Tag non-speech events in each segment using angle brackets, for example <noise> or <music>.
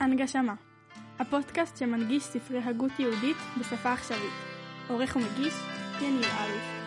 הנגשמה, הפודקאסט שמנגיש ספרי הגות יהודית בשפה עכשווית. עורך ומגיש, יניב אלוף.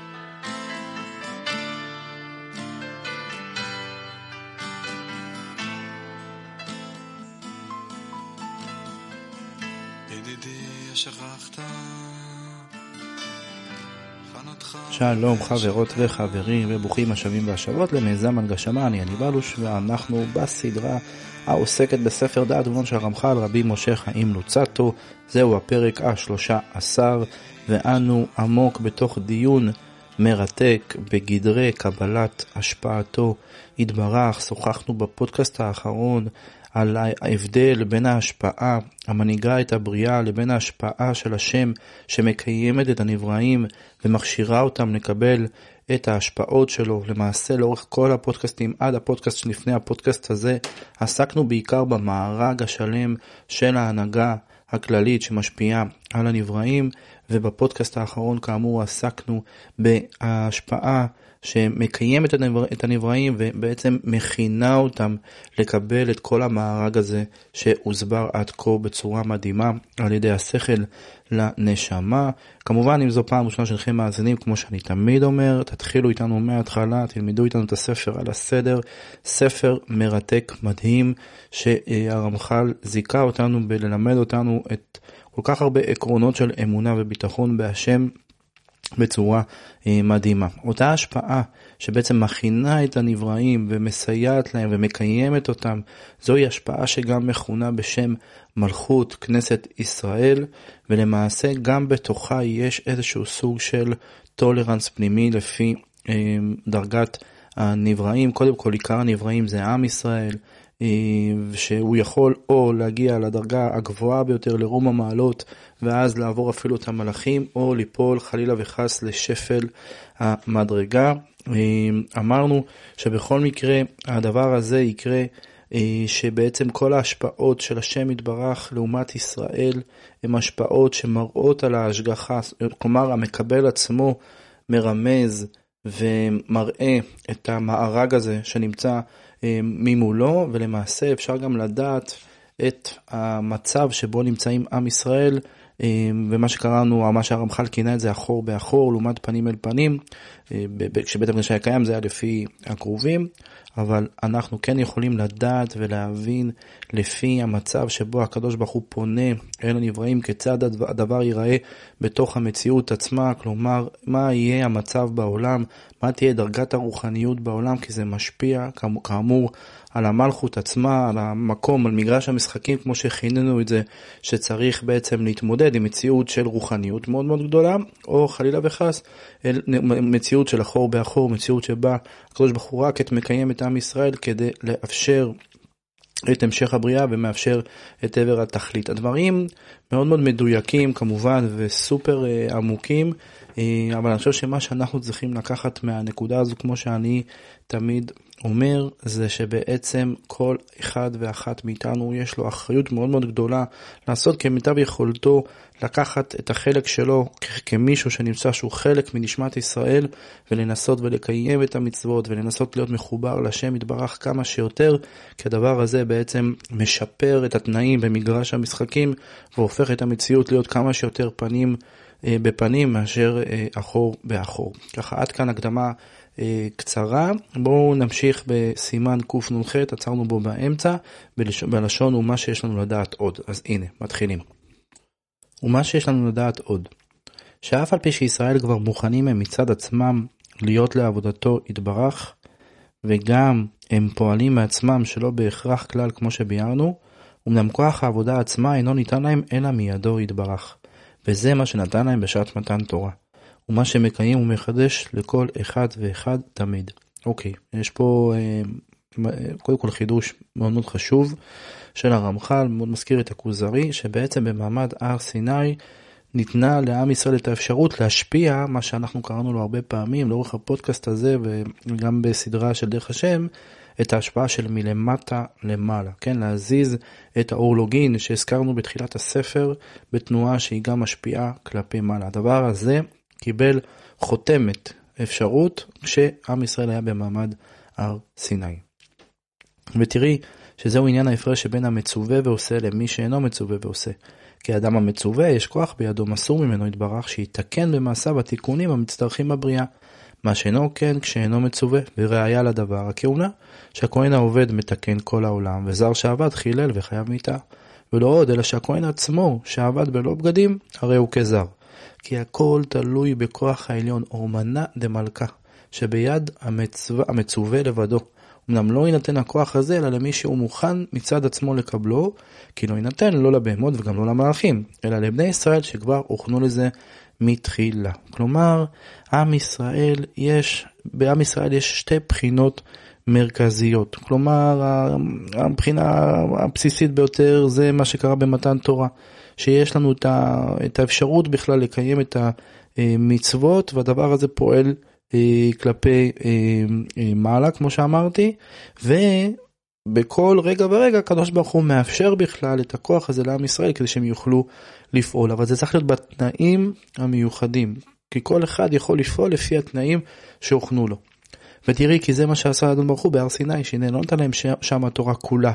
שלום חברות וחברים וברוכים השבים והשבות למיזם הנגשמה, אני יניב אלוש ואנחנו בסדרה העוסקת בספר דעת ובון של הרמח"ל רבי משה חיים לוצטו, זהו הפרק השלושה עשר ואנו עמוק בתוך דיון מרתק בגדרי קבלת השפעתו. יתברך, שוחחנו בפודקאסט האחרון על ההבדל בין ההשפעה המנהיגה את הבריאה לבין ההשפעה של השם שמקיימת את הנבראים ומכשירה אותם לקבל את ההשפעות שלו. למעשה לאורך כל הפודקאסטים עד הפודקאסט שלפני הפודקאסט הזה עסקנו בעיקר במארג השלם של ההנהגה הכללית שמשפיעה על הנבראים ובפודקאסט האחרון כאמור עסקנו בהשפעה שמקיימת את הנבראים ובעצם מכינה אותם לקבל את כל המארג הזה שהוסבר עד כה בצורה מדהימה על ידי השכל לנשמה. כמובן אם זו פעם ראשונה שלכם מאזינים כמו שאני תמיד אומר תתחילו איתנו מההתחלה תלמדו איתנו את הספר על הסדר ספר מרתק מדהים שהרמח"ל זיכה אותנו בללמד אותנו את כל כך הרבה עקרונות של אמונה וביטחון בהשם בצורה אה, מדהימה. אותה השפעה שבעצם מכינה את הנבראים ומסייעת להם ומקיימת אותם, זוהי השפעה שגם מכונה בשם מלכות כנסת ישראל, ולמעשה גם בתוכה יש איזשהו סוג של טולרנס פנימי לפי אה, דרגת הנבראים. קודם כל עיקר הנבראים זה עם ישראל, שהוא יכול או להגיע לדרגה הגבוהה ביותר לרום המעלות ואז לעבור אפילו את המלאכים או ליפול חלילה וחס לשפל המדרגה. אה, אמרנו שבכל מקרה הדבר הזה יקרה אה, שבעצם כל ההשפעות של השם יתברך לעומת ישראל הן השפעות שמראות על ההשגחה, כלומר המקבל עצמו מרמז ומראה את המארג הזה שנמצא אה, ממולו, ולמעשה אפשר גם לדעת את המצב שבו נמצאים עם ישראל, אה, ומה שקראנו, מה שהרמח"ל כינה את זה אחור באחור, לעומת פנים אל פנים, אה, כשבית המקדש היה קיים זה היה לפי הקרובים. אבל אנחנו כן יכולים לדעת ולהבין לפי המצב שבו הקדוש ברוך הוא פונה אל הנבראים, כיצד הדבר ייראה בתוך המציאות עצמה, כלומר, מה יהיה המצב בעולם, מה תהיה דרגת הרוחניות בעולם, כי זה משפיע, כאמור, על המלכות עצמה, על המקום, על מגרש המשחקים, כמו שכיננו את זה, שצריך בעצם להתמודד עם מציאות של רוחניות מאוד מאוד גדולה, או חלילה וחס, מציאות של אחור באחור, מציאות שבה הקדוש ברוך הוא רק את מקיים את עם ישראל כדי לאפשר את המשך הבריאה ומאפשר את עבר התכלית. הדברים מאוד מאוד מדויקים כמובן וסופר uh, עמוקים, אבל אני חושב שמה שאנחנו צריכים לקחת מהנקודה הזו, כמו שאני תמיד אומר זה שבעצם כל אחד ואחת מאיתנו יש לו אחריות מאוד מאוד גדולה לעשות כמיטב יכולתו לקחת את החלק שלו כמישהו שנמצא שהוא חלק מנשמת ישראל ולנסות ולקיים את המצוות ולנסות להיות מחובר לשם יתברך כמה שיותר כי הדבר הזה בעצם משפר את התנאים במגרש המשחקים והופך את המציאות להיות כמה שיותר פנים אה, בפנים מאשר אה, אחור באחור. ככה עד כאן הקדמה אה, קצרה. בואו נמשיך בסימן קנ"ח, עצרנו בו באמצע, בלשון ומה שיש לנו לדעת עוד. אז הנה, מתחילים. ומה שיש לנו לדעת עוד, שאף על פי שישראל כבר מוכנים הם מצד עצמם להיות לעבודתו יתברך, וגם הם פועלים מעצמם שלא בהכרח כלל כמו שביארנו, אמנם כוח העבודה עצמה אינו ניתן להם אלא מידו יתברך. וזה מה שנתן להם בשעת מתן תורה. ומה שמקיים ומחדש לכל אחד ואחד תמיד. אוקיי, יש פה אה, קודם כל חידוש מאוד מאוד חשוב של הרמח"ל, מאוד מזכיר את הכוזרי, שבעצם במעמד הר סיני ניתנה לעם ישראל את האפשרות להשפיע, מה שאנחנו קראנו לו הרבה פעמים לאורך הפודקאסט הזה וגם בסדרה של דרך השם, את ההשפעה של מלמטה למעלה, כן, להזיז את האורלוגין שהזכרנו בתחילת הספר בתנועה שהיא גם משפיעה כלפי מעלה. הדבר הזה קיבל חותמת אפשרות כשעם ישראל היה במעמד הר סיני. ותראי שזהו עניין ההפרש שבין המצווה ועושה למי שאינו מצווה ועושה. כי האדם המצווה יש כוח בידו מסור ממנו יתברך שיתקן במעשיו התיקונים המצטרכים בבריאה. מה שאינו כן כשאינו מצווה, וראיה לדבר הכהונה, שהכהן העובד מתקן כל העולם, וזר שעבד חילל וחייב מיתה. ולא עוד, אלא שהכהן עצמו, שעבד בלא בגדים, הרי הוא כזר. כי הכל תלוי בכוח העליון, אורמנה דמלכה, שביד המצווה, המצווה לבדו. אמנם לא יינתן הכוח הזה, אלא למי שהוא מוכן מצד עצמו לקבלו, כי לא יינתן לא לבהמות וגם לא למלאכים, אלא לבני ישראל שכבר הוכנו לזה מתחילה. כלומר, עם ישראל יש, בעם ישראל יש שתי בחינות מרכזיות. כלומר, הבחינה הבסיסית ביותר זה מה שקרה במתן תורה, שיש לנו את האפשרות בכלל לקיים את המצוות, והדבר הזה פועל כלפי אה, אה, מעלה, כמו שאמרתי, ובכל רגע ורגע הקדוש ברוך הוא מאפשר בכלל את הכוח הזה לעם ישראל כדי שהם יוכלו לפעול, אבל זה צריך להיות בתנאים המיוחדים, כי כל אחד יכול לפעול לפי התנאים שהוכנו לו. ותראי כי זה מה שעשה אדון ברוך הוא בהר סיני, שהנה לא נתן להם שם התורה כולה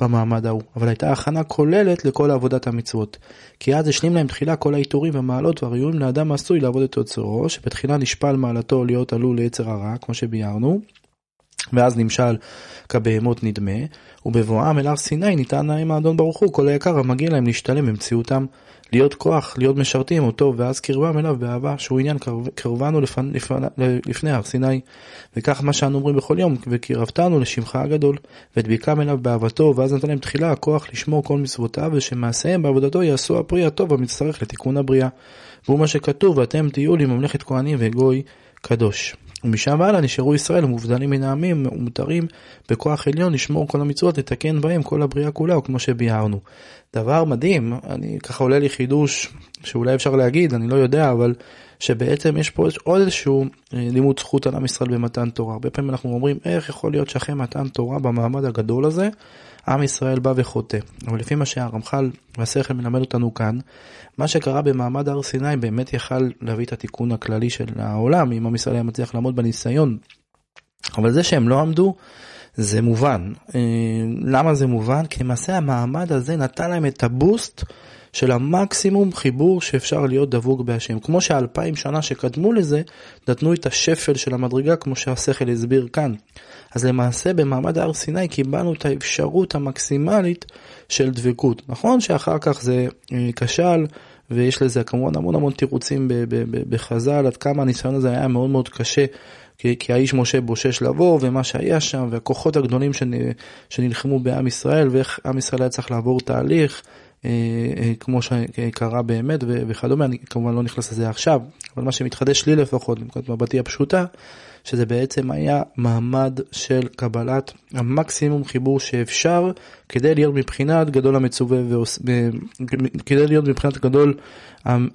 במעמד ההוא, אבל הייתה הכנה כוללת לכל עבודת המצוות. כי אז השלים להם תחילה כל העיטורים והמעלות והראויים לאדם עשוי לעבוד את יוצרו, שבתחילה נשפע על מעלתו להיות עלול ליצר הרע, כמו שביארנו, ואז נמשל כבהמות נדמה, ובבואם אל הר סיני ניתן להם האדון ברוך הוא כל היקר המגיע להם להשתלם במציאותם להיות כוח, להיות משרתים אותו, ואז קרבם אליו באהבה, שהוא עניין קרבנו לפני, לפני, לפני הר סיני. וכך מה שאנו אומרים בכל יום, וקרבתנו לשמך הגדול, ודביקם אליו באהבתו, ואז נתן להם תחילה הכוח לשמור כל מצוותיו, ושמעשיהם בעבודתו יעשו הפרי הטוב המצטרך לתיקון הבריאה. והוא מה שכתוב, ואתם תהיו לי ממלכת כהנים וגוי קדוש. ומשם והלאה נשארו ישראל המובדלים מן העמים ומותרים בכוח עליון לשמור כל המצוות, לתקן בהם כל הבריאה כולה, כמו שביארנו. דבר מדהים, אני ככה עולה לי חידוש שאולי אפשר להגיד, אני לא יודע, אבל שבעצם יש פה עוד איזשהו אה, לימוד זכות על עם ישראל במתן תורה. הרבה פעמים אנחנו אומרים, איך יכול להיות שאחרי מתן תורה במעמד הגדול הזה, עם ישראל בא וחוטא. אבל לפי מה שהרמח"ל והשכל מלמד אותנו כאן, מה שקרה במעמד הר סיני באמת יכל להביא את התיקון הכללי של העולם, אם עם ישראל היה מצליח לעמוד בניסיון. אבל זה שהם לא עמדו, זה מובן. אה, למה זה מובן? כי למעשה המעמד הזה נתן להם את הבוסט של המקסימום חיבור שאפשר להיות דבוק בהשם. כמו שאלפיים שנה שקדמו לזה, נתנו את השפל של המדרגה, כמו שהשכל הסביר כאן. אז למעשה במעמד הר סיני קיבלנו את האפשרות המקסימלית של דבקות. נכון שאחר כך זה אה, כשל, ויש לזה כמובן המון המון תירוצים בחז"ל, עד כמה הניסיון הזה היה מאוד מאוד קשה. כי, כי האיש משה בושש לבוא, ומה שהיה שם, והכוחות הגדולים שנלחמו בעם ישראל, ואיך עם ישראל היה צריך לעבור תהליך, כמו שקרה באמת וכדומה, אני כמובן לא נכנס לזה עכשיו, אבל מה שמתחדש לי לפחות, מנקודת מבטי הפשוטה, שזה בעצם היה מעמד של קבלת המקסימום חיבור שאפשר כדי להיות מבחינת גדול המצווה ועושה, כדי להיות מבחינת גדול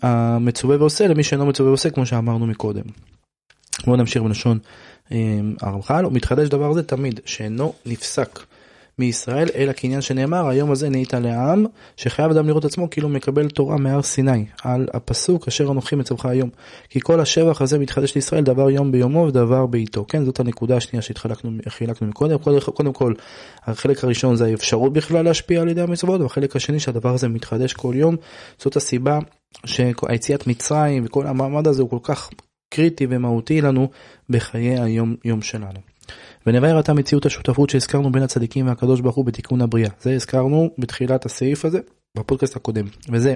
המצווה ועושה למי שאינו מצווה ועושה כמו שאמרנו מקודם. בואו נמשיך בלשון אה, הרמח"ל, מתחדש דבר זה תמיד, שאינו נפסק. מישראל, אלא כעניין שנאמר, היום הזה נהיית לעם, שחייב אדם לראות עצמו כאילו מקבל תורה מהר סיני, על הפסוק אשר אנוכי מצווך היום. כי כל השבח הזה מתחדש לישראל דבר יום ביומו ודבר בעיתו. כן, זאת הנקודה השנייה שחילקנו מקודם. קודם, כל, החלק הראשון זה האפשרות בכלל להשפיע על ידי המצוות, והחלק השני שהדבר הזה מתחדש כל יום. זאת הסיבה שהיציאת מצרים וכל המעמד הזה הוא כל כך קריטי ומהותי לנו בחיי היום יום שלנו. ונבהר עתה מציאות השותפות שהזכרנו בין הצדיקים והקדוש ברוך הוא בתיקון הבריאה. זה הזכרנו בתחילת הסעיף הזה בפודקאסט הקודם. וזה,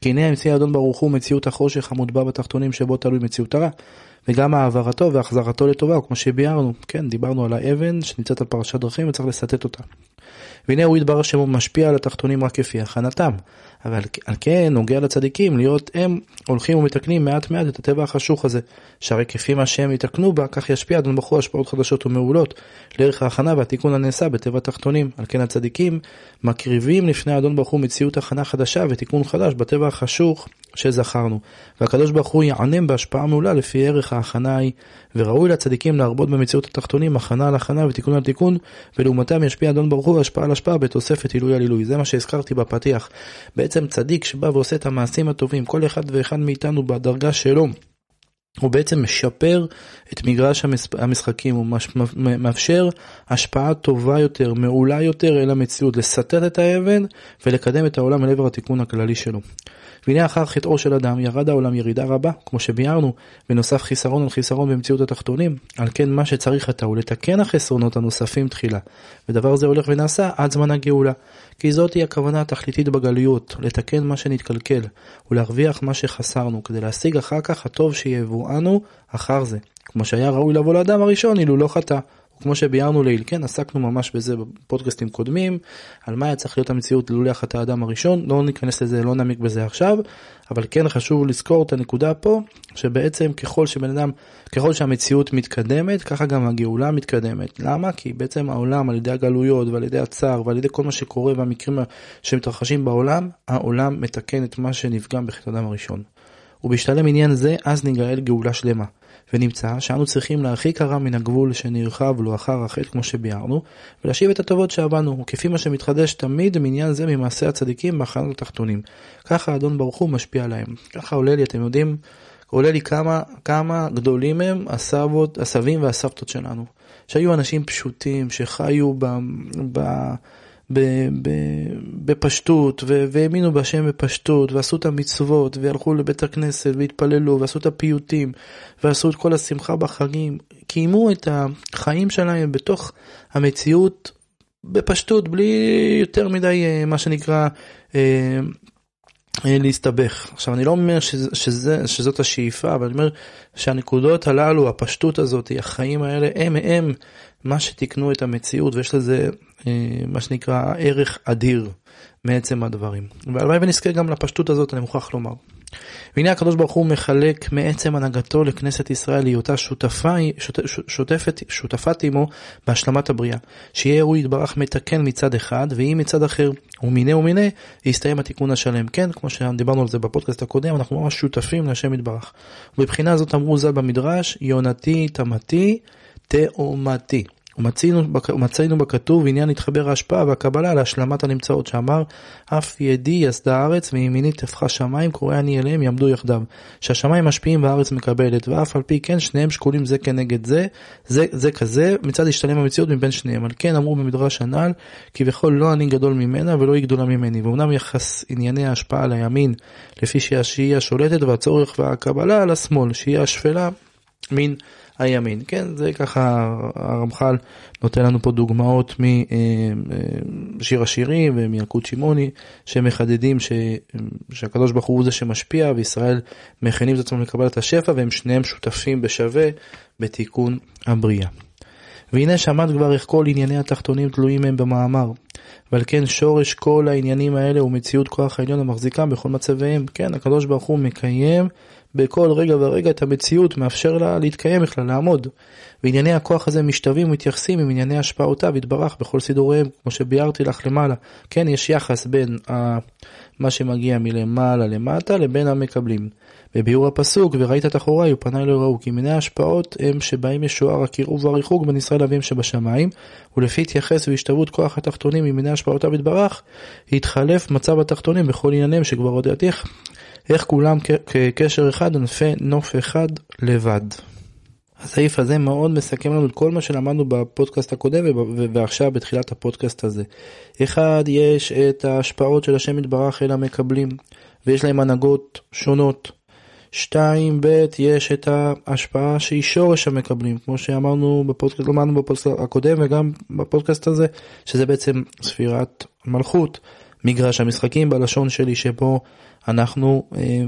כי הנה המציא האדון ברוך הוא מציאות החושך המוטבע בתחתונים שבו תלוי מציאות הרע. וגם העברתו והחזרתו לטובה, כמו שביארנו, כן, דיברנו על האבן שנמצאת על פרשת דרכים וצריך לסטט אותה. והנה הוא יתברר שהוא משפיע על התחתונים רק כפי הכנתם. אבל על כן נוגע לצדיקים להיות הם הולכים ומתקנים מעט מעט את הטבע החשוך הזה, שהרי כפי מה שהם יתקנו בה, כך ישפיע אדון בחור השפעות חדשות ומעולות, לערך ההכנה והתיקון הנעשה בטבע התחתונים. על כן הצדיקים מקריבים לפני אדון הוא מציאות הכנה חדשה ותיקון חדש בטבע החשוך שזכרנו. והקדוש ברוך הוא יענם בהשפעה מעולה לפי ערך ההכנה ההיא, וראוי לצדיקים להרבות במציאות התחתונים הכנה על הכנה ותיקון על תיקון, ולעומתם ישפיע אדון ברוך הוא השפעה על השפעה בתוספת עילוי על עילוי. זה מה שהזכרתי בפתיח. בעצם צדיק שבא ועושה את המעשים הטובים, כל אחד ואחד מאיתנו בדרגה שלו. הוא בעצם משפר את מגרש המשחקים, הוא מאפשר השפעה טובה יותר, מעולה יותר אל המציאות, לסטט את האבן ולקדם את העולם אל עבר התיקון הכללי שלו. והנה אחר חטאו של אדם ירד העולם ירידה רבה, כמו שביארנו, ונוסף חיסרון על חיסרון במציאות התחתונים. על כן מה שצריך אתה הוא לתקן החסרונות הנוספים תחילה, ודבר זה הולך ונעשה עד זמן הגאולה. כי זאת היא הכוונה התכליתית בגלויות, לתקן מה שנתקלקל, ולהרוויח מה שחסרנו, כדי להשיג אחר כך הטוב שיבואנו אחר זה, כמו שהיה ראוי לבוא לאדם הראשון אילו לא חטא. כמו שביארנו לעיל, כן, עסקנו ממש בזה בפודקאסטים קודמים, על מה היה צריך להיות המציאות לולא החטא האדם הראשון, לא ניכנס לזה, לא נעמיק בזה עכשיו, אבל כן חשוב לזכור את הנקודה פה, שבעצם ככל שבן אדם, ככל שהמציאות מתקדמת, ככה גם הגאולה מתקדמת. למה? כי בעצם העולם על ידי הגלויות ועל ידי הצער ועל ידי כל מה שקורה והמקרים שמתרחשים בעולם, העולם מתקן את מה שנפגם בחטא האדם הראשון. ובהשתלם עניין זה, אז ניגאל גאולה שלמה. ונמצא שאנו צריכים להרחיק הרע מן הגבול שנרחב לו אחר החטא כמו שביארנו, ולהשיב את הטובות שעבדנו, וכפי מה שמתחדש תמיד מעניין זה ממעשה הצדיקים בהכנות התחתונים. ככה האדון ברוך הוא משפיע עליהם. ככה עולה לי, אתם יודעים, עולה לי כמה, כמה גדולים הם הסבות, הסבים והסבתות שלנו. שהיו אנשים פשוטים, שחיו ב... ב בפשטות, והאמינו בהשם בפשטות, ועשו את המצוות, והלכו לבית הכנסת, והתפללו, ועשו את הפיוטים, ועשו את כל השמחה בחגים, קיימו את החיים שלהם בתוך המציאות בפשטות, בלי יותר מדי, אה, מה שנקרא, אה, אה, להסתבך. עכשיו אני לא אומר שזה, שזה, שזאת השאיפה, אבל אני אומר שהנקודות הללו, הפשטות הזאת, החיים האלה, הם הם מה שתיקנו את המציאות ויש לזה אה, מה שנקרא ערך אדיר מעצם הדברים. והלוואי ונזכה גם לפשטות הזאת אני מוכרח לומר. והנה הקדוש ברוך הוא מחלק מעצם הנהגתו לכנסת ישראל להיותה שותפה, שות, שותפת, שותפת עמו בהשלמת הבריאה. שיהיה הוא יתברך מתקן מצד אחד, ואם מצד אחר ומיני ומיני, יסתיים התיקון השלם. כן, כמו שדיברנו על זה בפודקאסט הקודם, אנחנו ממש שותפים להשם יתברך. ובבחינה הזאת אמרו ז"ל במדרש, יונתי תמתי תאומתי. ומצאנו בכתוב עניין להתחבר ההשפעה והקבלה להשלמת הנמצאות שאמר אף ידי יסדה הארץ וימיני תפחה שמיים קורא אני אליהם יעמדו יחדיו. שהשמיים משפיעים והארץ מקבלת ואף על פי כן שניהם שקולים זה כנגד זה זה, זה כזה מצד השתלם המציאות מבין שניהם. על כן אמרו במדרש הנ"ל כביכול לא אני גדול ממנה ולא היא גדולה ממני. ואומנם יחס ענייני ההשפעה לימין לפי שהיא השולטת והצורך והקבלה על השמאל שהיא השפלה מן הימין. כן, זה ככה הרמח"ל נותן לנו פה דוגמאות משיר השירים ומילקוט שמעוני שמחדדים ש... שהקדוש ברוך הוא זה שמשפיע וישראל מכינים את עצמם לקבל את השפע והם שניהם שותפים בשווה בתיקון הבריאה. והנה שמעת כבר איך כל ענייני התחתונים תלויים הם במאמר. ועל כן שורש כל העניינים האלה הוא מציאות כוח העליון המחזיקם בכל מצביהם. כן, הקדוש ברוך הוא מקיים בכל רגע ורגע את המציאות, מאפשר לה להתקיים בכלל, לעמוד. וענייני הכוח הזה משתווים ומתייחסים עם ענייני השפעותיו יתברך בכל סידוריהם, כמו שביארתי לך למעלה. כן, יש יחס בין ה... מה שמגיע מלמעלה למטה לבין המקבלים. בביאור הפסוק, וראית את אחוריי ופניי לא ראו, כי מיני ההשפעות הם שבהם ישוער הקירוב והריחוק בין ישראל לאביהם שבשמיים, ולפי התייחס והשתוות כוח התחתונים ממיני השפעותיו יתברך, יתחלף מצב התחתונים בכל ענייניהם שכבר הודיעתיך, איך כולם כקשר אחד ענפי נוף אחד לבד. הסעיף הזה מאוד מסכם לנו את כל מה שלמדנו בפודקאסט הקודם ועכשיו בתחילת הפודקאסט הזה. אחד, יש את ההשפעות של השם יתברך אל המקבלים, ויש להם הנהגות שונות. שתיים, ב', יש את ההשפעה שהיא שורש המקבלים, כמו שאמרנו בפודקאסט, למדנו בפודקאסט הקודם וגם בפודקאסט הזה, שזה בעצם ספירת מלכות, מגרש המשחקים בלשון שלי, שבו אנחנו אה,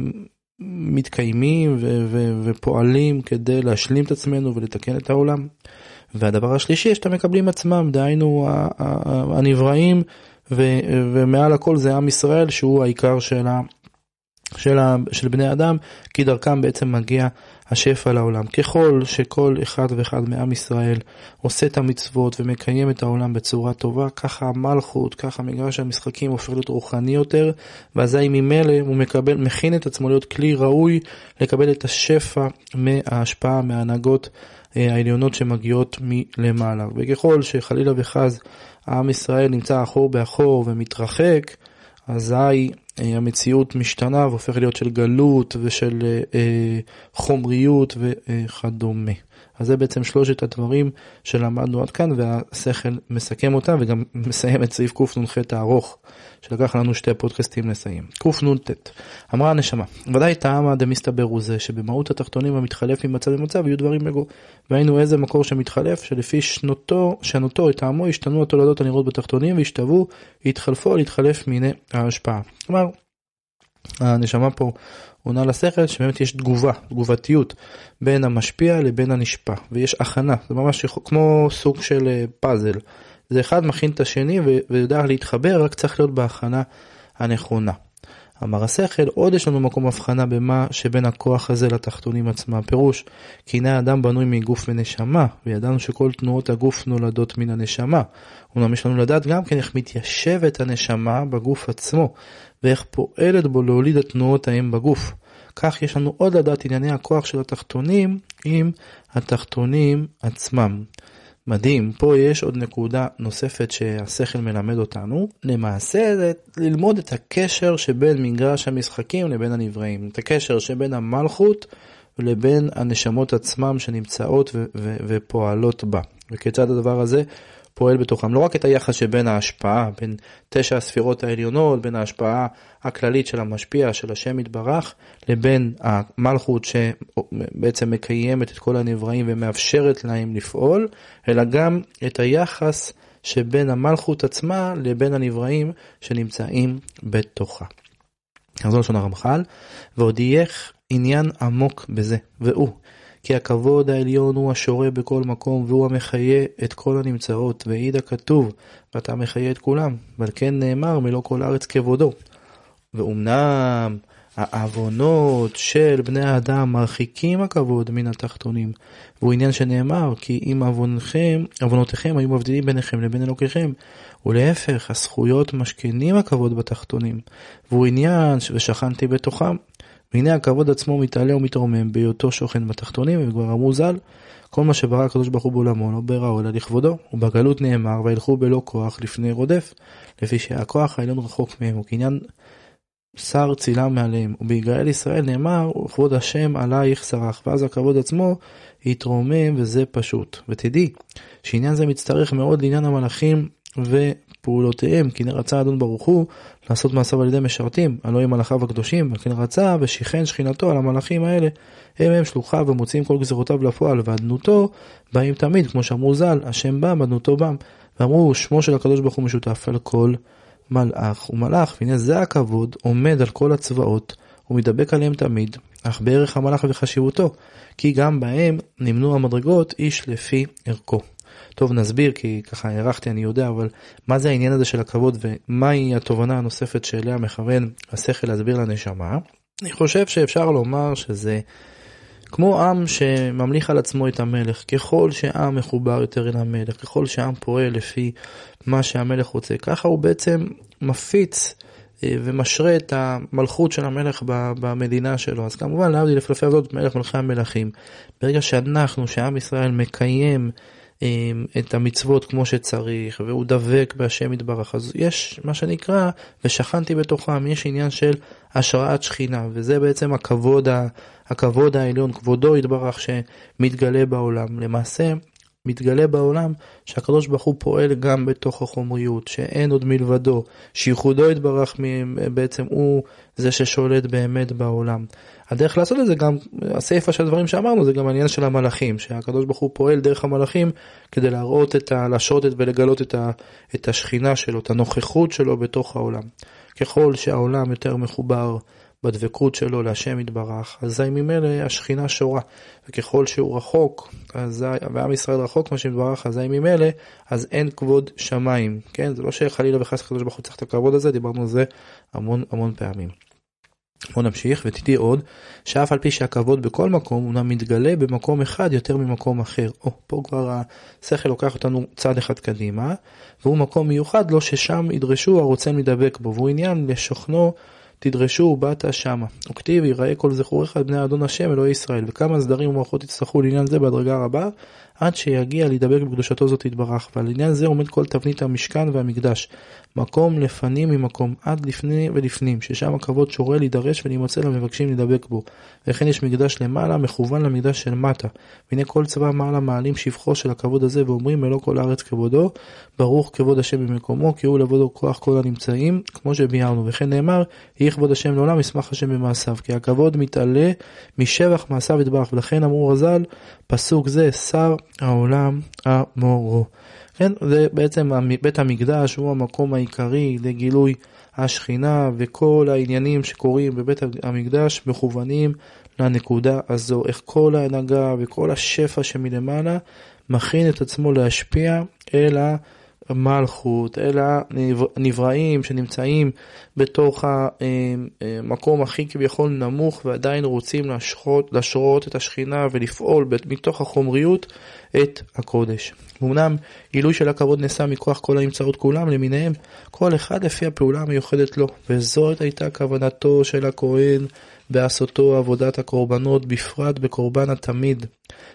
מתקיימים ו- ו- ופועלים כדי להשלים את עצמנו ולתקן את העולם. והדבר השלישי, יש את המקבלים עצמם, דהיינו הנבראים, ו- ומעל הכל זה עם ישראל שהוא העיקר של, ה- של, ה- של בני אדם, כי דרכם בעצם מגיע השפע לעולם. ככל שכל אחד ואחד מעם ישראל עושה את המצוות ומקיים את העולם בצורה טובה, ככה המלכות, ככה מגרש המשחקים הופך להיות רוחני יותר, ואזי ממילא הוא מקבל, מכין את עצמו להיות כלי ראוי לקבל את השפע מההשפעה, מההנהגות אה, העליונות שמגיעות מלמעלה. וככל שחלילה וחס עם ישראל נמצא אחור באחור ומתרחק, אזי אה, המציאות משתנה והופך להיות של גלות ושל אה, חומריות וכדומה. אז זה בעצם שלושת הדברים שלמדנו עד כאן והשכל מסכם אותם וגם <laughs> מסיים את סעיף קנ"ח הארוך שלקח לנו שתי פודקאסטים לסיים. קנ"ט אמרה הנשמה ודאי טעמה דמסתבר הוא זה שבמהות התחתונים המתחלף ממצב למצב יהיו דברים לגו והיינו איזה מקור שמתחלף שלפי שנותו שנותו את טעמו השתנו התולדות הנראות בתחתונים והשתוו התחלפו להתחלף מיני ההשפעה. כלומר הנשמה פה עונה לשכל שבאמת יש תגובה, תגובתיות בין המשפיע לבין הנשפע ויש הכנה, זה ממש כמו סוג של אה, פאזל. זה אחד מכין את השני ויודע להתחבר, רק צריך להיות בהכנה הנכונה. אמר השכל, עוד יש לנו מקום הבחנה במה שבין הכוח הזה לתחתונים עצמם. פירוש, כי הנה האדם בנוי מגוף ונשמה, וידענו שכל תנועות הגוף נולדות מן הנשמה. אומנם יש לנו לדעת גם כן איך מתיישבת הנשמה בגוף עצמו, ואיך פועלת בו להוליד את תנועות האם בגוף. כך יש לנו עוד לדעת ענייני הכוח של התחתונים עם התחתונים עצמם. מדהים, פה יש עוד נקודה נוספת שהשכל מלמד אותנו, למעשה זה ללמוד את הקשר שבין מגרש המשחקים לבין הנבראים, את הקשר שבין המלכות לבין הנשמות עצמם שנמצאות ופועלות בה, וכיצד הדבר הזה פועל בתוכם. לא רק את היחס שבין ההשפעה, בין תשע הספירות העליונות, בין ההשפעה הכללית של המשפיע, של השם יתברך, לבין המלכות שבעצם מקיימת את כל הנבראים ומאפשרת להם לפעול, אלא גם את היחס שבין המלכות עצמה לבין הנבראים שנמצאים בתוכה. אז זו לשון הרמח"ל, ועוד יהיה עניין עמוק בזה, והוא כי הכבוד העליון הוא השורה בכל מקום והוא המחיה את כל הנמצאות, והעיד הכתוב, ואתה מחיה את כולם, ועל כן נאמר מלוא כל הארץ כבודו. ואומנם העוונות של בני האדם מרחיקים הכבוד מן התחתונים, והוא עניין שנאמר, כי אם עוונכם, עוונותיכם היו מבדילים ביניכם לבין אלוקיכם, ולהפך, הזכויות משכנים הכבוד בתחתונים, והוא עניין ושכנתי בתוכם, והנה הכבוד עצמו מתעלה ומתרומם בהיותו שוכן בתחתונים, וכבר אמרו ז"ל, כל מה שברא הקדוש ברוך הוא בעולמו לא בראו אלא לכבודו, ובגלות נאמר וילכו בלא כוח לפני רודף, לפי שהכוח העליון רחוק מהם, וכעניין שר צילם מעליהם, וביגאל ישראל נאמר, וכבוד השם עלייך שרח, ואז הכבוד עצמו יתרומם וזה פשוט. ותדעי שעניין זה מצטרך מאוד לעניין המלאכים ופעולותיהם, כי רצה אדון ברוך הוא לעשות מעשיו על ידי משרתים, הלא הם מלאכיו הקדושים, וכן רצה ושיכן שכינתו על המלאכים האלה, הם הם שלוחיו ומוציאים כל גזירותיו לפועל, ואדנותו באים תמיד, כמו שאמרו ז"ל, השם בא, ואדנותו בם. ואמרו, שמו של הקדוש ברוך הוא משותף על כל מלאך ומלאך, והנה זה הכבוד עומד על כל הצבאות, ומדבק עליהם תמיד, אך בערך המלאך וחשיבותו, כי גם בהם נמנו המדרגות איש לפי ערכו. טוב נסביר כי ככה הערכתי אני יודע אבל מה זה העניין הזה של הכבוד ומהי התובנה הנוספת שאליה מכוון השכל להסביר לנשמה. אני חושב שאפשר לומר שזה כמו עם שממליך על עצמו את המלך, ככל שעם מחובר יותר אל המלך, ככל שעם פועל לפי מה שהמלך רוצה, ככה הוא בעצם מפיץ אה, ומשרה את המלכות של המלך במדינה שלו. אז כמובן להבדיל לפלפי הזאת מלך מלכי המלכים. ברגע שאנחנו, שעם ישראל מקיים את המצוות כמו שצריך, והוא דבק בהשם יתברך. אז יש מה שנקרא, ושכנתי בתוכם, יש עניין של השראת שכינה, וזה בעצם הכבוד, הכבוד העליון, כבודו יתברך שמתגלה בעולם. למעשה, מתגלה בעולם שהקדוש ברוך הוא פועל גם בתוך החומריות, שאין עוד מלבדו, שייחודו יתברך בעצם הוא זה ששולט באמת בעולם. הדרך לעשות את זה גם, הסיפה של הדברים שאמרנו זה גם העניין של המלאכים, שהקדוש ברוך הוא פועל דרך המלאכים כדי להראות את ה... להשרות ולגלות את, ה, את השכינה שלו, את הנוכחות שלו בתוך העולם. ככל שהעולם יותר מחובר בדבקות שלו להשם יתברך, אזי ממילא השכינה שורה, וככל שהוא רחוק, אזי, ועם ישראל רחוק כמו שיתברך, אזי ממילא, אז אין כבוד שמיים, כן? זה לא שחלילה וחס הקדוש ברוך הוא צריך את הכבוד הזה, דיברנו על זה המון המון פעמים. בוא נמשיך ותדעי עוד שאף על פי שהכבוד בכל מקום הוא מתגלה במקום אחד יותר ממקום אחר. או, פה כבר השכל לוקח אותנו צעד אחד קדימה והוא מקום מיוחד לו ששם ידרשו הרוצה מדבק בו והוא עניין לשוכנו תדרשו ובאת שמה. וכתיב יראה כל זכוריך על בני אדון השם אלוהי ישראל וכמה סדרים ומערכות יצטרכו לעניין זה בהדרגה רבה עד שיגיע להידבק בקדושתו זאת יתברך, ועל עניין זה עומד כל תבנית המשכן והמקדש, מקום לפנים ממקום, עד לפני ולפנים, ששם הכבוד שורה להידרש ולהימצא למבקשים להידבק בו, וכן יש מקדש למעלה, מכוון למקדש של מטה, והנה כל צבא מעלה מעלים שבחו של הכבוד הזה, ואומרים מלוא כל הארץ כבודו, ברוך כבוד השם במקומו, כי הוא לבדו כוח כל הנמצאים, כמו שביארנו, וכן נאמר, יהי כבוד השם לעולם, ישמח השם במעשיו, כי הכבוד מתעלה משבח מעשיו יתברך, ולכן אמרו רז"ל, פסוק זה, שר העולם המורו. כן, זה בעצם בית המקדש הוא המקום העיקרי לגילוי השכינה וכל העניינים שקורים בבית המקדש מכוונים לנקודה הזו, איך כל ההנהגה וכל השפע שמלמעלה מכין את עצמו להשפיע אל המלכות, אל הנבראים שנמצאים בתוך המקום הכי כביכול נמוך ועדיין רוצים להשרות, להשרות את השכינה ולפעול מתוך החומריות את הקודש. אמנם גילוי של הכבוד נעשה מכוח כל האמצעות כולם למיניהם, כל אחד לפי הפעולה המיוחדת לו, וזאת הייתה כוונתו של הכהן בעשותו עבודת הקורבנות, בפרט בקורבן התמיד,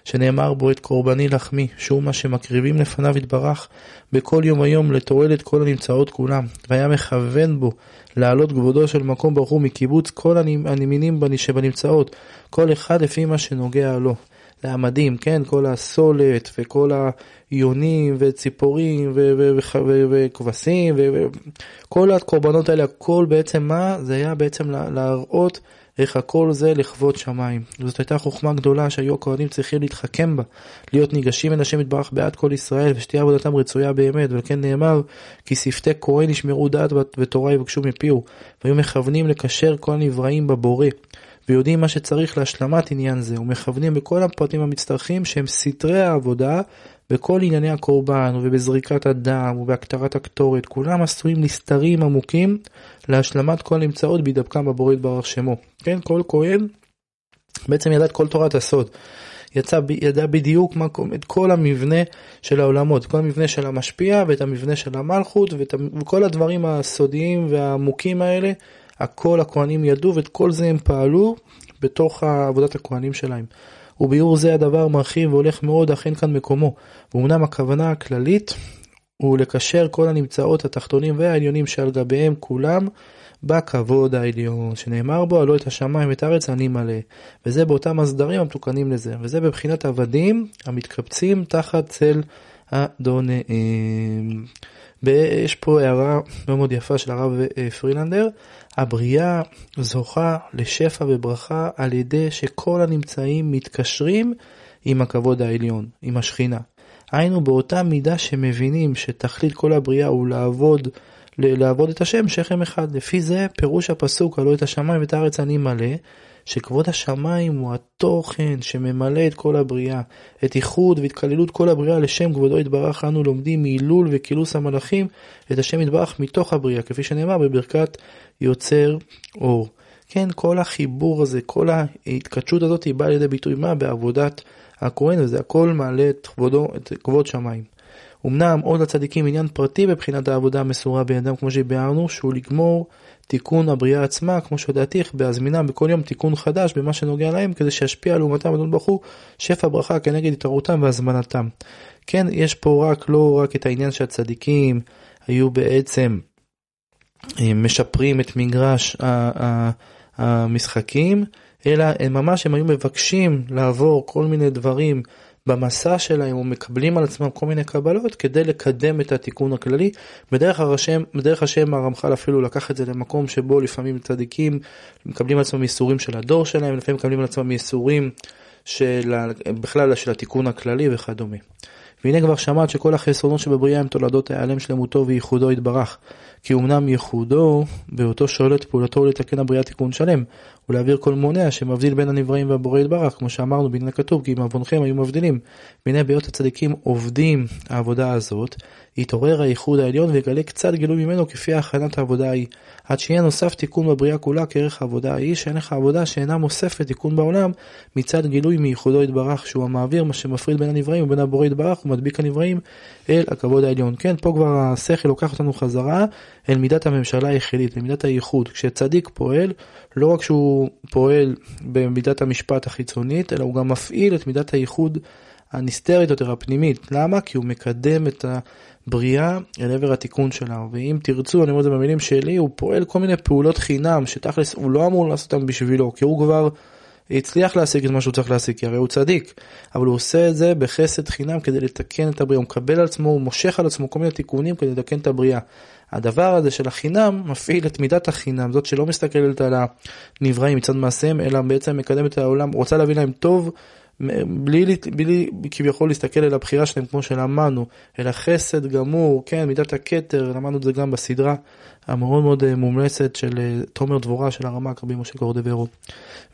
שנאמר בו את קורבני לחמי, שהוא מה שמקריבים לפניו יתברך בכל יום היום לתועלת כל הנמצאות כולם, והיה מכוון בו להעלות כבודו של מקום ברוך הוא מקיבוץ כל הנמינים שבנמצאות, כל אחד לפי מה שנוגע לו. זה היה מדהים, כן? כל הסולת וכל היונים וציפורים וכבשים וכל הקורבנות האלה, הכל בעצם מה? זה היה בעצם להראות איך הכל זה לכבוד שמיים. זאת הייתה חוכמה גדולה שהיו הכהנים צריכים להתחכם בה, להיות ניגשים אל השם יתברך בעד כל ישראל, ושתהיה עבודתם רצויה באמת, ולכן נאמר, כי שפתי כהן ישמרו דעת ותורה יבקשו מפיהו, והיו מכוונים לקשר כל הנבראים בבורא. ויודעים מה שצריך להשלמת עניין זה, ומכוונים בכל הפרטים המצטרכים שהם סתרי העבודה בכל ענייני הקורבן ובזריקת הדם ובהקטרת הקטורת, כולם עשויים נסתרים עמוקים להשלמת כל נמצאות בהידבקם בבורא יתברך שמו. כן, כל כהן בעצם ידע את כל תורת הסוד. יצא, ידע בדיוק מה, את כל המבנה של העולמות, כל המבנה של המשפיע ואת המבנה של המלכות ואת, וכל הדברים הסודיים והעמוקים האלה, הכל הכהנים ידעו ואת כל זה הם פעלו בתוך עבודת הכהנים שלהם. וביאור זה הדבר מרחיב והולך מאוד, אך אין כאן מקומו. ואומנם הכוונה הכללית הוא לקשר כל הנמצאות התחתונים והעליונים שעל גביהם כולם בכבוד העליון, שנאמר בו, הלא את השמיים ואת הארץ אני מלא. וזה באותם הסדרים המתוקנים לזה. וזה בבחינת עבדים המתקבצים תחת צל אדוניהם. יש פה הערה מאוד מאוד יפה של הרב אה, פרילנדר, הבריאה זוכה לשפע וברכה על ידי שכל הנמצאים מתקשרים עם הכבוד העליון, עם השכינה. היינו באותה מידה שמבינים שתכלית כל הבריאה הוא לעבוד, לעבוד את השם שכם אחד. לפי זה פירוש הפסוק הלא את השמיים ואת הארץ אני מלא, שכבוד השמיים הוא התוכן שממלא את כל הבריאה, את איחוד והתקללות כל הבריאה לשם כבודו יתברך אנו לומדים מהילול וכילוס המלאכים את השם יתברך מתוך הבריאה, כפי שנאמר בברכת יוצר אור. כן, כל החיבור הזה, כל ההתקדשות הזאת היא באה לידי ביטוי מה? בעבודת הכהן, וזה הכל מעלה את כבודו, את כבוד שמיים. אמנם עוד לצדיקים עניין פרטי בבחינת העבודה המסורה בידם, כמו שביארנו, שהוא לגמור תיקון הבריאה עצמה, כמו שהודעתיך, בהזמינם בכל יום תיקון חדש במה שנוגע להם, כדי שישפיע על אומתם אדון ברוך הוא שפע ברכה כנגד התערותם והזמנתם. כן, יש פה רק, לא רק את העניין שהצדיקים היו בעצם אה, משפרים את מגרש המשחקים, אלא הם ממש הם היו מבקשים לעבור כל מיני דברים במסע שלהם ומקבלים על עצמם כל מיני קבלות כדי לקדם את התיקון הכללי. בדרך השם, בדרך השם הרמח"ל אפילו לקח את זה למקום שבו לפעמים צדיקים מקבלים על עצמם ייסורים של הדור שלהם, לפעמים מקבלים על עצמם ייסורים של, בכלל של התיקון הכללי וכדומה. והנה כבר שמעת שכל החסרונות שבבריאה הם תולדות ההיעלם שלמותו וייחודו יתברך. כי אמנם ייחודו באותו שולט פעולתו לתקן הבריאה תיקון שלם, ולהעביר כל מונע שמבדיל בין הנבראים והבורא יתברך, כמו שאמרנו בעניין הכתוב, כי אם עוונכם היו מבדילים. והנה בהיות הצדיקים עובדים העבודה הזאת, יתעורר הייחוד העליון ויגלה קצת גילוי ממנו כפי הכנת העבודה ההיא. עד שיהיה נוסף תיקון בבריאה כולה כערך העבודה ההיא, שאין לך עבודה שאינה מוספת תיקון בעולם, מצד גילוי מייחודו יתברך, שהוא המעביר מה שמפריד בין הנבראים ובין הבורא יתברך, ומדביק הנבראים אל הכבוד העליון. כן, פה כבר השכל לוקח אותנו חזרה אל מידת הממשלה היחידית, למידת הייחוד. כשצדיק פועל, לא רק שהוא פועל במידת המשפט החיצונית, אלא הוא גם מפעיל את מידת הייחוד הנסתרת יותר, הפנימית. למה? כי הוא מקדם את הבריאה אל עבר התיקון שלה. ואם תרצו, אני אומר את זה במילים שלי, הוא פועל כל מיני פעולות חינם, שתכלס הוא לא אמור לעשות אותן בשבילו, כי הוא כבר... הצליח להשיג את מה שהוא צריך להשיג, כי הרי הוא צדיק, אבל הוא עושה את זה בחסד חינם כדי לתקן את הבריאה, הוא מקבל על עצמו, הוא מושך על עצמו כל מיני תיקונים כדי לתקן את הבריאה. הדבר הזה של החינם מפעיל את מידת החינם, זאת שלא מסתכלת על הנבראים מצד מעשיהם, אלא בעצם מקדמת את העולם, רוצה להביא להם טוב. בלי, בלי כביכול להסתכל על הבחירה שלהם כמו שלמדנו, אלא חסד גמור, כן, מידת הכתר, למדנו את זה גם בסדרה המאוד מאוד אה, מומלצת של אה, תומר דבורה של הרמ"ק רבי משה קורדברו.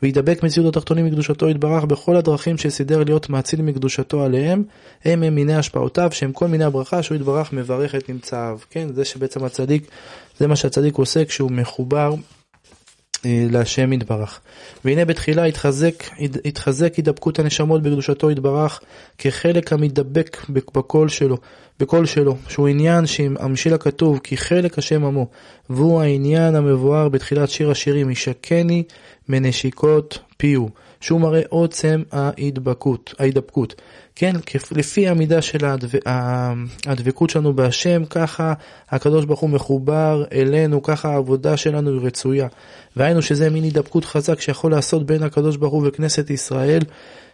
וידבק מציאות התחתונים מקדושתו יתברך בכל הדרכים שסידר להיות מאציל מקדושתו עליהם, הם הם מיני השפעותיו שהם כל מיני הברכה שהוא יתברך מברך את נמצאיו. כן, זה שבעצם הצדיק, זה מה שהצדיק עושה כשהוא מחובר להשם יתברך. והנה בתחילה התחזק, התחזק הידבקות הנשמות בקדושתו יתברך כחלק המתדבק בקול שלו, בקול שלו, שהוא עניין שהמשיל הכתוב כי חלק השם עמו, והוא העניין המבואר בתחילת שיר השירים, ישקני מנשיקות פיהו, שהוא מראה עוצם ההידבקות, ההידבקות. כן, לפי המידה של הדב... הדבקות שלנו בהשם, ככה הקדוש ברוך הוא מחובר אלינו, ככה העבודה שלנו היא רצויה. והיינו שזה מין הידבקות חזק שיכול לעשות בין הקדוש ברוך הוא וכנסת ישראל,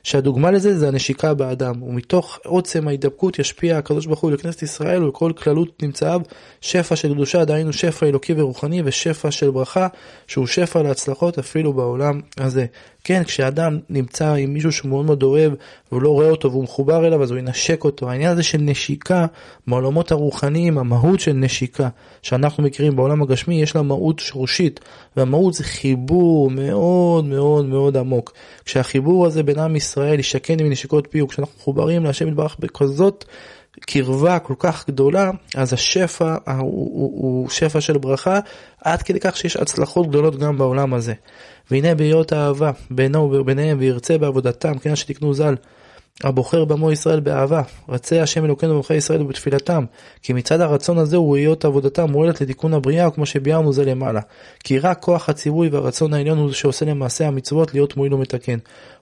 שהדוגמה לזה זה הנשיקה באדם, ומתוך עוצם ההידבקות ישפיע הקדוש ברוך הוא לכנסת ישראל ולכל כללות נמצאיו שפע של קדושה, דהיינו שפע אלוקי ורוחני ושפע של ברכה, שהוא שפע להצלחות אפילו בעולם הזה. כן, כשאדם נמצא עם מישהו שהוא מאוד מאוד אוהב והוא לא רואה אותו והוא מחובר אליו אז הוא ינשק אותו. העניין הזה של נשיקה בעולמות הרוחניים, המהות של נשיקה שאנחנו מכירים בעולם הגשמי יש לה מהות שורשית והמהות זה חיבור מאוד מאוד מאוד עמוק. כשהחיבור הזה בין עם ישראל ישקן עם נשיקות פיו, כשאנחנו מחוברים להשם יתברך בכזאת קרבה כל כך גדולה, אז השפע הוא, הוא, הוא שפע של ברכה, עד כדי כך שיש הצלחות גדולות גם בעולם הזה. והנה בהיות האהבה בינו וביניהם וירצה בעבודתם, כן שתקנו ז"ל. הבוחר במו ישראל באהבה, רצה השם אלוקינו במלכי ישראל ובתפילתם, כי מצד הרצון הזה הוא היות עבודתם מועלת לתיקון הבריאה, כמו שביארנו זה למעלה. כי רק כוח הציווי והרצון העליון הוא שעושה למעשה המצוות להיות מועיל ומתקן.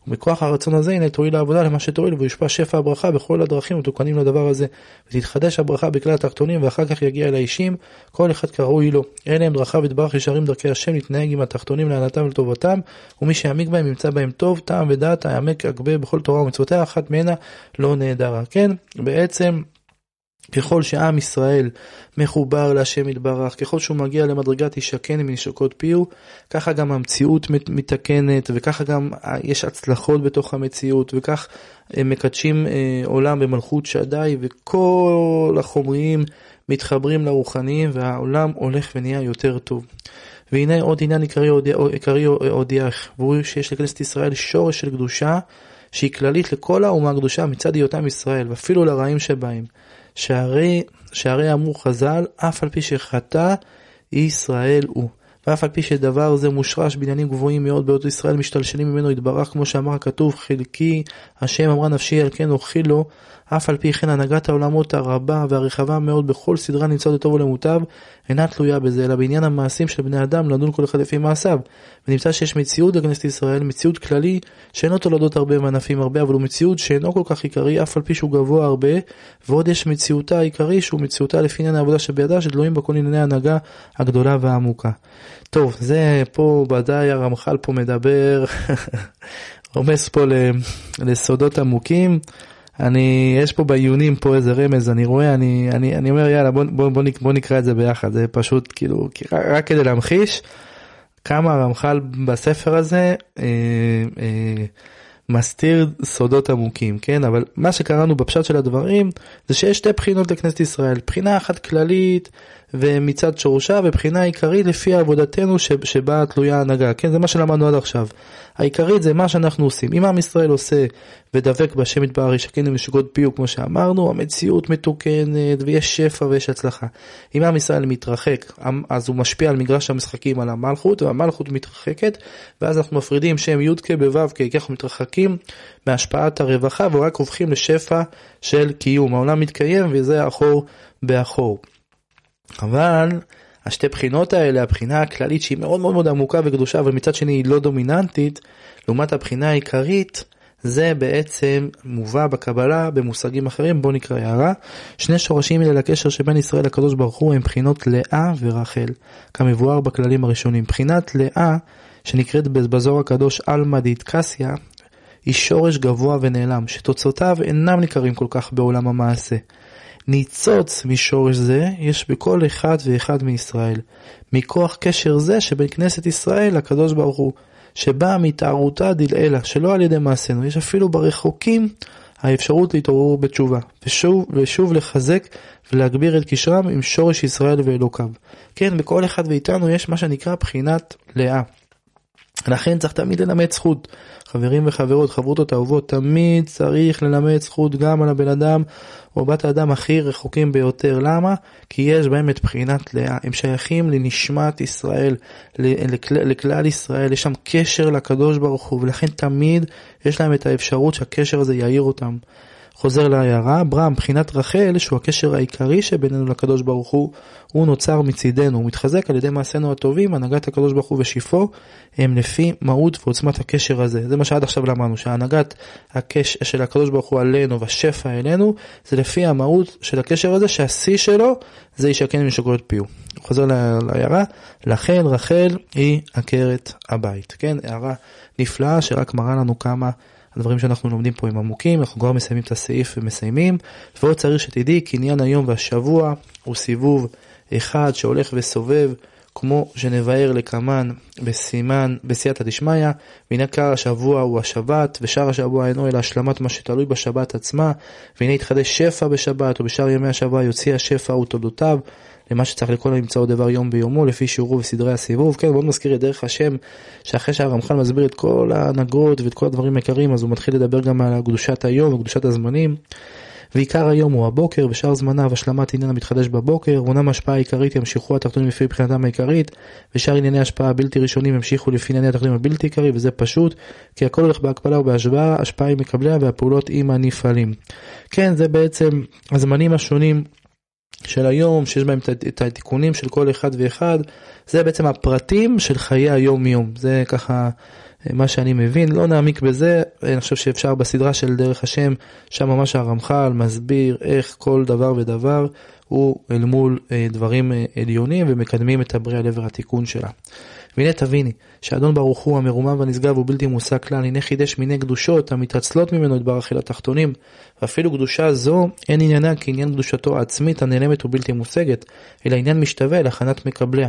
ומכוח הרצון הזה הנה תועיל העבודה למה שתועיל ויושפע שפע הברכה בכל הדרכים מתוקנים לדבר הזה. ותתחדש הברכה בכלל התחתונים ואחר כך יגיע אל האישים כל אחד כראוי לו. אלה הם דרכיו יתברך ישרים דרכי השם להתנהג עם התחתונים להנאתם ולטובתם ומי שיעמיק בהם ימצא בהם טוב טעם ודעת העמק אגבה בכל תורה ומצוותיה אחת ממנה לא נהדרה. כן בעצם ככל שעם ישראל מחובר להשם יתברך, ככל שהוא מגיע למדרגת ישקן מנשקות פיהו, ככה גם המציאות מתקנת, וככה גם יש הצלחות בתוך המציאות, וכך הם מקדשים אה, עולם במלכות שדי, וכל החומריים מתחברים לרוחניים, והעולם הולך ונהיה יותר טוב. והנה עוד עניין עיקרי הודיעך, והוא שיש לכנסת ישראל שורש של קדושה, שהיא כללית לכל האומה הקדושה מצד היותם ישראל, ואפילו לרעים שבהם. שהרי, שהרי אמרו חז"ל, אף על פי שחטא, ישראל הוא. ואף על פי שדבר זה מושרש בעניינים גבוהים מאוד באותו ישראל משתלשלים ממנו יתברך כמו שאמר הכתוב חלקי השם אמרה נפשי על כן אוכיל לו אף על פי כן הנהגת העולמות הרבה והרחבה מאוד בכל סדרה נמצאת לטוב ולמוטב אינה תלויה בזה אלא בעניין המעשים של בני אדם לדון כל אחד לפי מעשיו ונמצא שיש מציאות בכנסת ישראל מציאות כללי שאינו תולדות הרבה וענפים הרבה אבל הוא מציאות שאינו כל כך עיקרי אף על פי שהוא גבוה הרבה ועוד יש מציאותה העיקרי שהוא מציאותה לפי עניין העבודה שבידה שתלויים בכל ענייני ההנהגה הגדולה והעמוקה. טוב, זה פה ודאי הרמח"ל פה מדבר, <laughs> רומס פה לסודות עמוקים. אני, יש פה בעיונים פה איזה רמז, אני רואה, אני, אני, אני אומר יאללה בוא, בוא, בוא, בוא נקרא את זה ביחד, זה פשוט כאילו, רק כדי להמחיש כמה הרמח"ל בספר הזה אה, אה, מסתיר סודות עמוקים, כן? אבל מה שקראנו בפשט של הדברים זה שיש שתי בחינות לכנסת ישראל, בחינה אחת כללית ומצד שורשה ובחינה עיקרית לפי עבודתנו שבה תלויה ההנהגה, כן? זה מה שלמדנו עד עכשיו. העיקרית זה מה שאנחנו עושים. אם עם ישראל עושה ודבק בהשם יתברך ישקן ומשגות פיו כמו שאמרנו, המציאות מתוקנת ויש שפע ויש הצלחה. אם עם ישראל מתרחק, אז הוא משפיע על מגרש המשחקים על המלכות והמלכות מתרחקת ואז אנחנו מפרידים שם י"ק בו"ק כי אנחנו מתרחקים מהשפעת הרווחה ורק הופכים לשפע של קיום. העולם מתקיים וזה אחור באחור. אבל השתי בחינות האלה, הבחינה הכללית שהיא מאוד מאוד מאוד עמוקה וקדושה, אבל מצד שני היא לא דומיננטית, לעומת הבחינה העיקרית, זה בעצם מובא בקבלה במושגים אחרים, בואו נקרא הערה. שני שורשים אלה לקשר שבין ישראל לקדוש ברוך הוא הם בחינות לאה ורחל, כמבואר בכללים הראשונים. בחינת לאה, שנקראת בזוהר הקדוש עלמא דיתקסיה, היא שורש גבוה ונעלם, שתוצאותיו אינם ניכרים כל כך בעולם המעשה. ניצוץ משורש זה יש בכל אחד ואחד מישראל, מכוח קשר זה שבין כנסת ישראל לקדוש ברוך הוא, שבאה מהתערותא דלעילא, שלא על ידי מעשינו, יש אפילו ברחוקים האפשרות להתעורר בתשובה, ושוב, ושוב לחזק ולהגביר את קשרם עם שורש ישראל ואלוקיו. כן, בכל אחד מאיתנו יש מה שנקרא בחינת לאה. לכן צריך תמיד ללמד זכות. חברים וחברות, חברותות אהובות, תמיד צריך ללמד זכות גם על הבן אדם או בת האדם הכי רחוקים ביותר. למה? כי יש בהם את בחינת לאה. הם שייכים לנשמת ישראל, לכלל, לכלל ישראל, יש שם קשר לקדוש ברוך הוא, ולכן תמיד יש להם את האפשרות שהקשר הזה יאיר אותם. חוזר להערה, ברם, מבחינת רחל, שהוא הקשר העיקרי שבינינו לקדוש ברוך הוא, הוא נוצר מצידנו, הוא מתחזק על ידי מעשינו הטובים, הנהגת הקדוש ברוך הוא ושיפו, הם לפי מהות ועוצמת הקשר הזה. זה מה שעד עכשיו למדנו, שהנהגת הקשר של הקדוש ברוך הוא עלינו והשפע אלינו, זה לפי המהות של הקשר הזה, שהשיא שלו זה ישקן משוקרות פיו. חוזר להערה, לכן רחל היא עקרת הבית. כן, הערה נפלאה שרק מראה לנו כמה הדברים שאנחנו לומדים פה הם עמוקים, אנחנו כבר מסיימים את הסעיף ומסיימים. ועוד צריך שתדעי כי עניין היום והשבוע הוא סיבוב אחד שהולך וסובב, כמו שנבהר לקמן בסימן, בסייעתא דשמיא, והנה קר השבוע הוא השבת, ושאר השבוע אינו אלא השלמת מה שתלוי בשבת עצמה, והנה יתחדש שפע בשבת, ובשאר ימי השבוע יוציא השפע ותולדותיו. למה שצריך לכל הנמצאו דבר יום ביומו לפי שיעורו וסדרי הסיבוב. כן, מאוד מזכיר את דרך השם, שאחרי שהרמח"ל מסביר את כל ההנהגות ואת כל הדברים העיקריים, אז הוא מתחיל לדבר גם על קדושת היום וקדושת הזמנים. ועיקר היום הוא הבוקר, ושאר זמניו השלמת עניין המתחדש בבוקר, ואומנם ההשפעה העיקרית ימשיכו התחתונים לפי מבחינתם העיקרית, ושאר ענייני ההשפעה הבלתי ראשונים ימשיכו לפי ענייני התחתונים הבלתי עיקרי, וזה פשוט, כי הכל הולך בהקבלה ובהשוואה, השפעה עם מקבליה והפעולות עם הנפעלים. כן, זה בעצם הזמנים השונים של היום, שיש בהם את התיקונים של כל אחד ואחד, זה בעצם הפרטים של חיי היום-יום. זה ככה מה שאני מבין, לא נעמיק בזה, אני חושב שאפשר בסדרה של דרך השם, שם ממש הרמח"ל מסביר איך כל דבר ודבר הוא אל מול אה, דברים אה, עליונים ומקדמים את הבריאה לעבר התיקון שלה. והנה תביני, שאדון ברוך הוא המרומם והנשגב הוא בלתי מושג כלל, הנה חידש מיני קדושות המתעצלות ממנו את ברך אל התחתונים, ואפילו קדושה זו אין עניינה כעניין קדושתו העצמית הנעלמת ובלתי מושגת, אלא עניין משתווה להכנת מקבליה,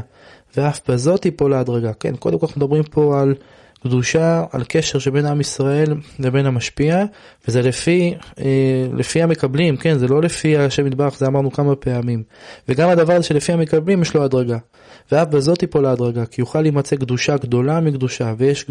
ואף בזאת תיפול ההדרגה. כן, קודם כל אנחנו מדברים פה על קדושה, על קשר שבין עם ישראל לבין המשפיע, וזה לפי, אה, לפי המקבלים, כן, זה לא לפי השם יתברך, זה אמרנו כמה פעמים. וגם הדבר הזה שלפי המקבלים יש לו הדרגה. ואף בזאת תיפול ההדרגה, כי יוכל להימצא קדושה גדולה מקדושה, ויש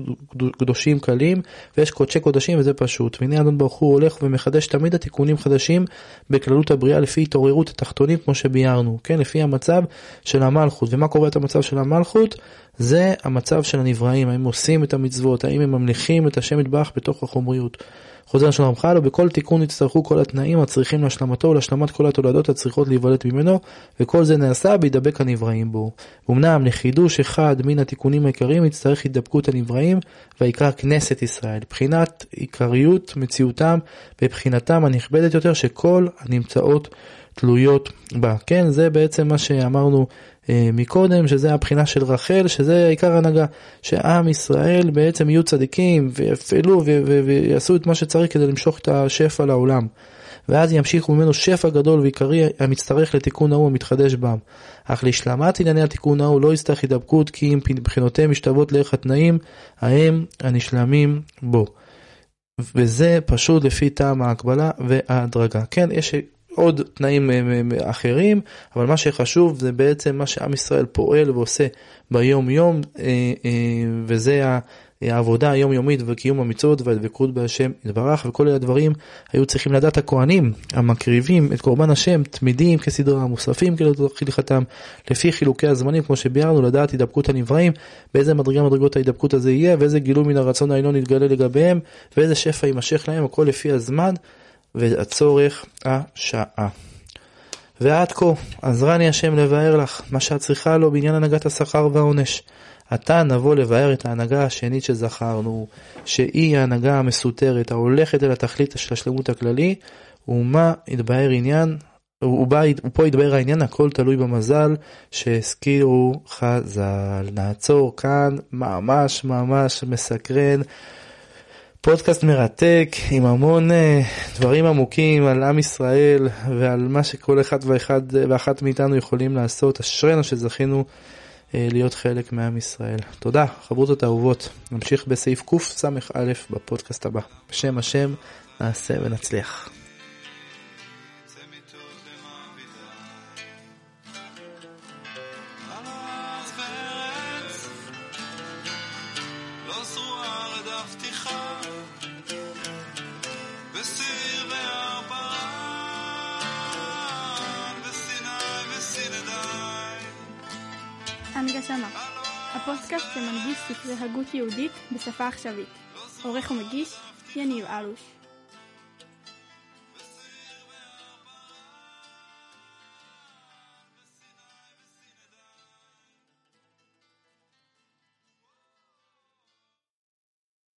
קדושים קלים, ויש קודשי קודשים, וזה פשוט. והנה אדון ברוך הוא הולך ומחדש תמיד התיקונים חדשים בכללות הבריאה, לפי התעוררות התחתונים, כמו שביארנו, כן, לפי המצב של המלכות. ומה קורה את המצב של המלכות? זה המצב של הנבראים, האם עושים את המצוות, האם הם ממליכים את השם יתברך בתוך החומריות. חוזר לשון רמח"ל, ובכל תיקון יצטרכו כל התנאים הצריכים להשלמתו ולהשלמת כל התולדות הצריכות להיוולד ממנו, וכל זה נעשה בהידבק הנבראים בו. אמנם לחידוש אחד מן התיקונים העיקריים יצטרך הידבקות הנבראים, ויקרא כנסת ישראל, בחינת עיקריות מציאותם בבחינתם הנכבדת יותר שכל הנמצאות תלויות בה. כן, זה בעצם מה שאמרנו מקודם, שזה הבחינה של רחל, שזה עיקר ההנהגה, שעם ישראל בעצם יהיו צדיקים ויפעלו ויעשו את מה שצריך כדי למשוך את השפע לעולם. ואז ימשיכו ממנו שפע גדול ועיקרי המצטרך לתיקון ההוא המתחדש בם. אך להשלמת ענייני התיקון ההוא לא יצטרך הידבקות כי אם בחינותיהם משתוות לערך התנאים ההם הנשלמים בו. וזה פשוט לפי טעם ההקבלה וההדרגה. כן, יש עוד תנאים אה, אה, אחרים, אבל מה שחשוב זה בעצם מה שעם ישראל פועל ועושה ביום יום, אה, וזה העבודה היומיומית וקיום המצוות והדבקות בהשם יתברך, וכל אלה הדברים היו צריכים לדעת הכהנים המקריבים את קורבן השם תמידים כסדרה, מוספים כהלכתם, לפי חילוקי הזמנים, כמו שביארנו, לדעת הידבקות הנבראים, באיזה מדרגה מדרגות ההידבקות הזה יהיה, ואיזה גילוי מן הרצון העליון יתגלה לגביהם, ואיזה שפע יימשך להם, הכל לפי הזמן. והצורך השעה. ועד כה, עזרני השם לבאר לך מה שאת צריכה לו בעניין הנהגת השכר והעונש. עתה נבוא לבאר את ההנהגה השנית שזכרנו, שהיא ההנהגה המסותרת, ההולכת אל התכלית של השלמות הכללי, ומה יתבהר עניין, ובה, ופה יתבהר העניין, הכל תלוי במזל שהזכירו חז"ל. נעצור כאן, ממש ממש מסקרן. פודקאסט מרתק עם המון uh, דברים עמוקים על עם ישראל ועל מה שכל אחד ואחד ואחת מאיתנו יכולים לעשות. אשרינו שזכינו uh, להיות חלק מעם ישראל. תודה, חברותות אהובות. נמשיך בסעיף קס"א בפודקאסט הבא. בשם השם נעשה ונצליח. הפודקאסט שמנגיש ספרי הגות יהודית בשפה עכשווית. עורך ומגיש, יניב אלוש.